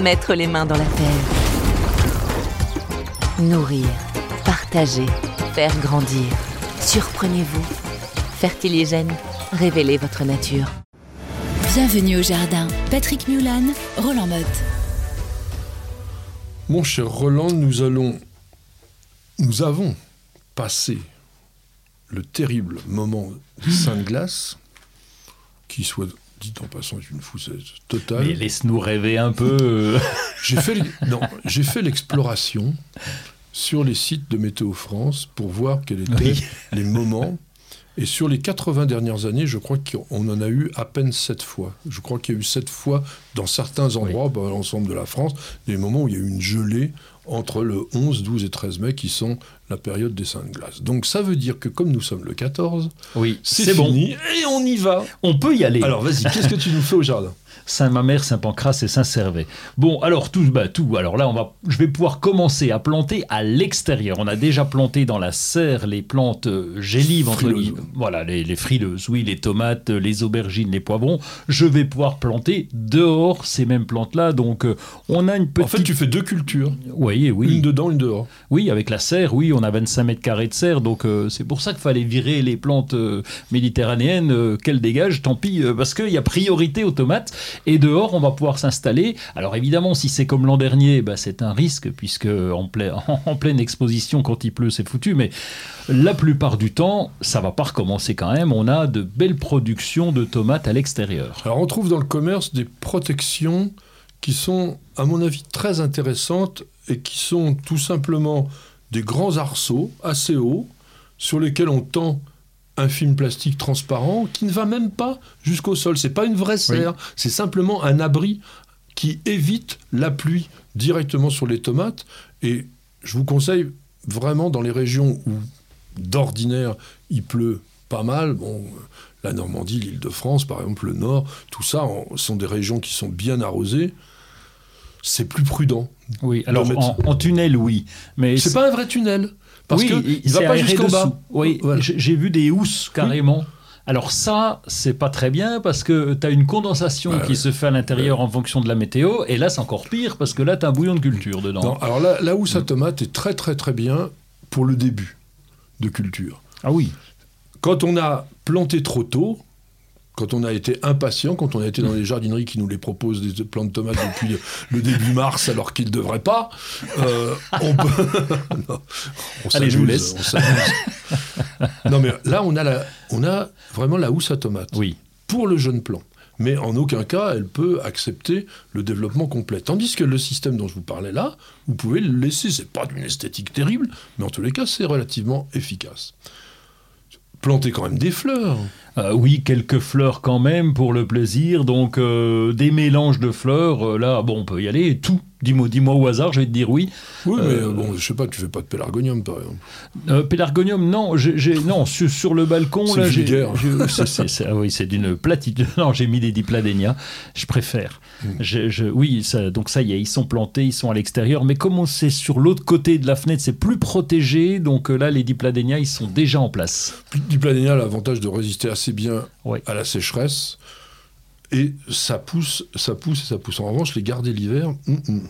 Mettre les mains dans la terre. Nourrir, partager, faire grandir. Surprenez-vous. Fertiligène, révélez votre nature. Bienvenue au jardin. Patrick Mulan, Roland Motte. Mon cher Roland, nous allons. Nous avons passé le terrible moment des Sainte Glace, qui soit dit en passant est une foussaise totale. Mais laisse-nous rêver un peu. j'ai fait, non, j'ai fait l'exploration sur les sites de Météo France pour voir quels étaient les moments. Et sur les 80 dernières années, je crois qu'on en a eu à peine 7 fois. Je crois qu'il y a eu 7 fois dans certains endroits, dans l'ensemble de la France, des moments où il y a eu une gelée entre le 11, 12 et 13 mai, qui sont la période des saintes glaces. Donc ça veut dire que comme nous sommes le 14, oui, c'est fini et on y va. On peut y aller. Alors vas-y, qu'est-ce que tu nous fais au jardin Saint-Mamère, Saint-Pancras et Saint-Servais. Bon, alors tout, bah, tout. Alors là, on va, je vais pouvoir commencer à planter à l'extérieur. On a déjà planté dans la serre les plantes euh, gélives, entre Voilà, les, frileuses, oui, les tomates, les aubergines, les poivrons. Je vais pouvoir planter dehors ces mêmes plantes-là. Donc, euh, on a une petite. En fait, tu fais deux cultures. Oui, oui. Une dedans, une dehors. Oui, avec la serre, oui, on a 25 mètres carrés de serre. Donc, euh, c'est pour ça qu'il fallait virer les plantes méditerranéennes qu'elles dégagent. Tant pis, parce qu'il y a priorité aux tomates. Et dehors, on va pouvoir s'installer. Alors évidemment, si c'est comme l'an dernier, bah, c'est un risque, puisque en, en, pleine exposition, quand il pleut, c'est foutu. Mais la plupart du temps, ça va pas recommencer quand même. On a de belles productions de tomates à l'extérieur. Alors on trouve dans le commerce des protections qui sont, à mon avis, très intéressantes et qui sont tout simplement des grands arceaux assez hauts sur lesquels on tend un film plastique transparent qui ne va même pas jusqu'au sol. C'est pas une vraie serre, c'est simplement un abri qui évite la pluie directement sur les tomates. Et je vous conseille vraiment dans les régions où d'ordinaire il pleut pas mal, bon, la Normandie, l'Île-de-France, par exemple, le Nord, tout ça sont des régions qui sont bien arrosées. C'est plus prudent. Oui, alors en, tunnel, oui. Mais c'est pas un vrai tunnel. Parce oui, qu'il ne va pas jusqu'en bas. Oui, j'ai vu des housses carrément. Alors ça, c'est pas très bien parce que tu as une condensation qui se fait à l'intérieur en fonction de la météo, et là c'est encore pire parce que là tu as un bouillon de culture dedans. Non, alors là, la housse à tomate est très très très bien pour le début de culture. Ah oui. Quand on a planté trop tôt, quand on a été impatient, quand on a été dans les jardineries qui nous les proposent des plants de tomates depuis le début mars alors qu'ils ne devraient pas, euh, on peut... on Allez, je vous laisse. non mais là, on a, la, on a vraiment la housse à tomate. Oui. Pour le jeune plant. Mais en aucun cas, elle peut accepter le développement complet. Tandis que le système dont je vous parlais là, vous pouvez le laisser. C'est pas d'une esthétique terrible, mais en tous les cas, c'est relativement efficace. Planter quand même des fleurs. Euh, oui, quelques fleurs quand même pour le plaisir. Donc euh, des mélanges de fleurs, euh, là, bon, on peut y aller. Tout, dis-moi, dis-moi au hasard, je vais te dire oui. Oui, mais bon, je sais pas, tu fais pas de pélargonium, par exemple. pélargonium, non, j'ai, non, sur, le balcon c'est là, j'ai, ah oui, c'est d'une platitude. Non, j'ai mis des dipladénia. Je préfère. Je, oui, ça, donc ça y est, ils sont plantés, ils sont à l'extérieur. Mais comme on sait sur l'autre côté de la fenêtre, c'est plus protégé. Donc là, les dipladénia, ils sont déjà en place. Dipladénia a l'avantage de résister assez bien à la sécheresse. Et ça pousse, ça pousse et ça pousse. En revanche, les garder l'hiver, hum, hum,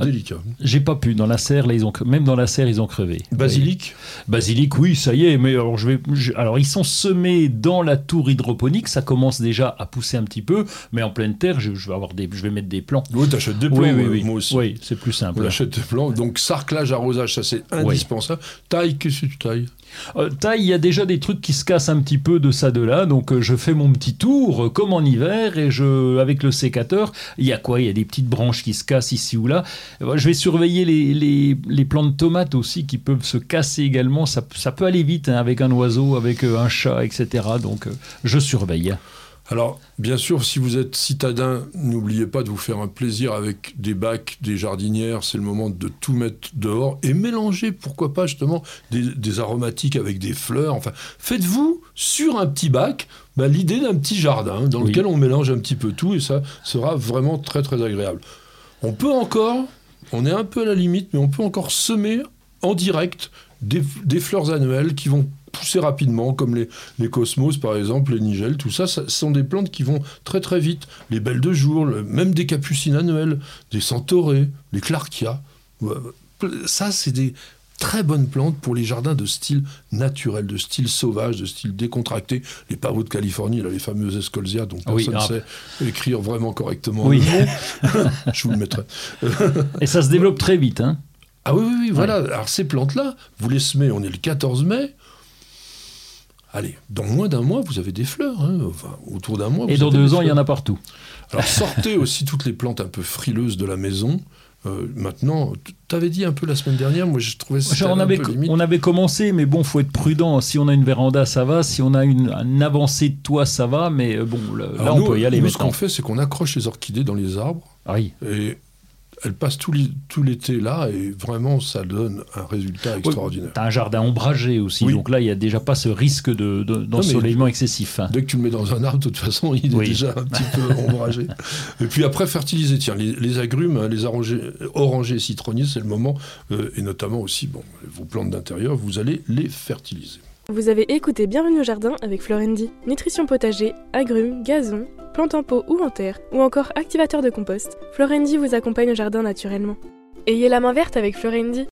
ah, délicat. J'ai pas pu. Dans la serre, là, ils ont, même dans la serre, ils ont crevé. Basilic Basilic, oui, ça y est. Mais alors, je vais, alors, ils sont semés dans la tour hydroponique. Ça commence déjà à pousser un petit peu. Mais en pleine terre, je, vais, avoir des, je vais mettre des plants. Oui, t'achètes des plants, oui, oui, moi aussi. Oui, c'est plus simple. On achète des plants. Donc, sarclage, arrosage, ça, c'est indispensable. Taille, qu'est-ce que tu tailles? Euh, taille, il y a déjà des trucs qui se cassent un petit peu de ça de là, donc euh, je fais mon petit tour euh, comme en hiver avec le sécateur, il y a quoi? Il y a des petites branches qui se cassent ici ou là. je vais surveiller les, les, les, plants de tomates aussi qui peuvent se casser également. Ça, ça peut aller vite hein, avec un oiseau, avec un chat, etc. Donc je surveille. Alors, bien sûr, si vous êtes citadin, n'oubliez pas de vous faire un plaisir avec des bacs, des jardinières. C'est le moment de tout mettre dehors et mélanger, pourquoi pas, justement, des, des aromatiques avec des fleurs. Enfin, faites-vous sur un petit bac bah, l'idée d'un petit jardin dans Oui. lequel on mélange un petit peu tout et ça sera vraiment très, très agréable. On peut encore, on est un peu à la limite, mais on peut encore semer en direct des, des fleurs annuelles qui vont pousser rapidement, comme les, les cosmos par exemple, les nigelles, tout ça, ça ce sont des plantes qui vont très très vite. Les belles de jour, le- même des capucines annuelles, des centaurées, les clarkia. Ça, c'est des très bonnes plantes pour les jardins de style naturel, de style sauvage, de style décontracté. Les pavots de Californie, là, les fameuses escolzias dont Oui, personne ne ah. sait écrire vraiment correctement Oui. Je vous le mettrai. Et ça se développe très vite. Hein. Ah oui, oui, oui, voilà. Alors ces plantes-là, vous les semez, on est le 14 mai. Allez, dans moins d'un mois, vous avez des fleurs. hein. Enfin, autour d'un mois. Et vous dans deux ans, il y en a partout. Alors sortez aussi toutes les plantes un peu frileuses de la maison. Euh, maintenant, tu avais dit un peu la semaine dernière, moi je trouvais ça on, un avait, peu limite. on avait commencé, mais bon, faut être prudent. Si on a une véranda, ça va. Si on a une, un avancée de toit, ça va. Mais euh, bon, là, on peut y aller nous, ce maintenant. qu'on fait, c'est qu'on accroche les orchidées dans les arbres Ah oui. et elles passent tout l'été là et vraiment ça donne un résultat extraordinaire. T'as un jardin ombragé aussi, Oui. donc là, il n'y a déjà pas ce risque de- de- d'ensoleillement excessif. hein. Dès que tu le mets dans un arbre, de toute façon, il est Oui. déjà un petit peu ombragé. Et puis après, fertiliser. Tiens, les, les agrumes, hein, les orangers, orangers et citronniers, c'est le moment. euh, et notamment aussi, bon, vos plantes d'intérieur, vous allez les fertiliser. Vous avez écouté Bienvenue au jardin avec Florendi. Nutrition potager, agrumes, gazon, plantes en pot ou en terre, ou encore activateur de compost. Florendi vous accompagne au jardin naturellement. Ayez la main verte avec Florendi.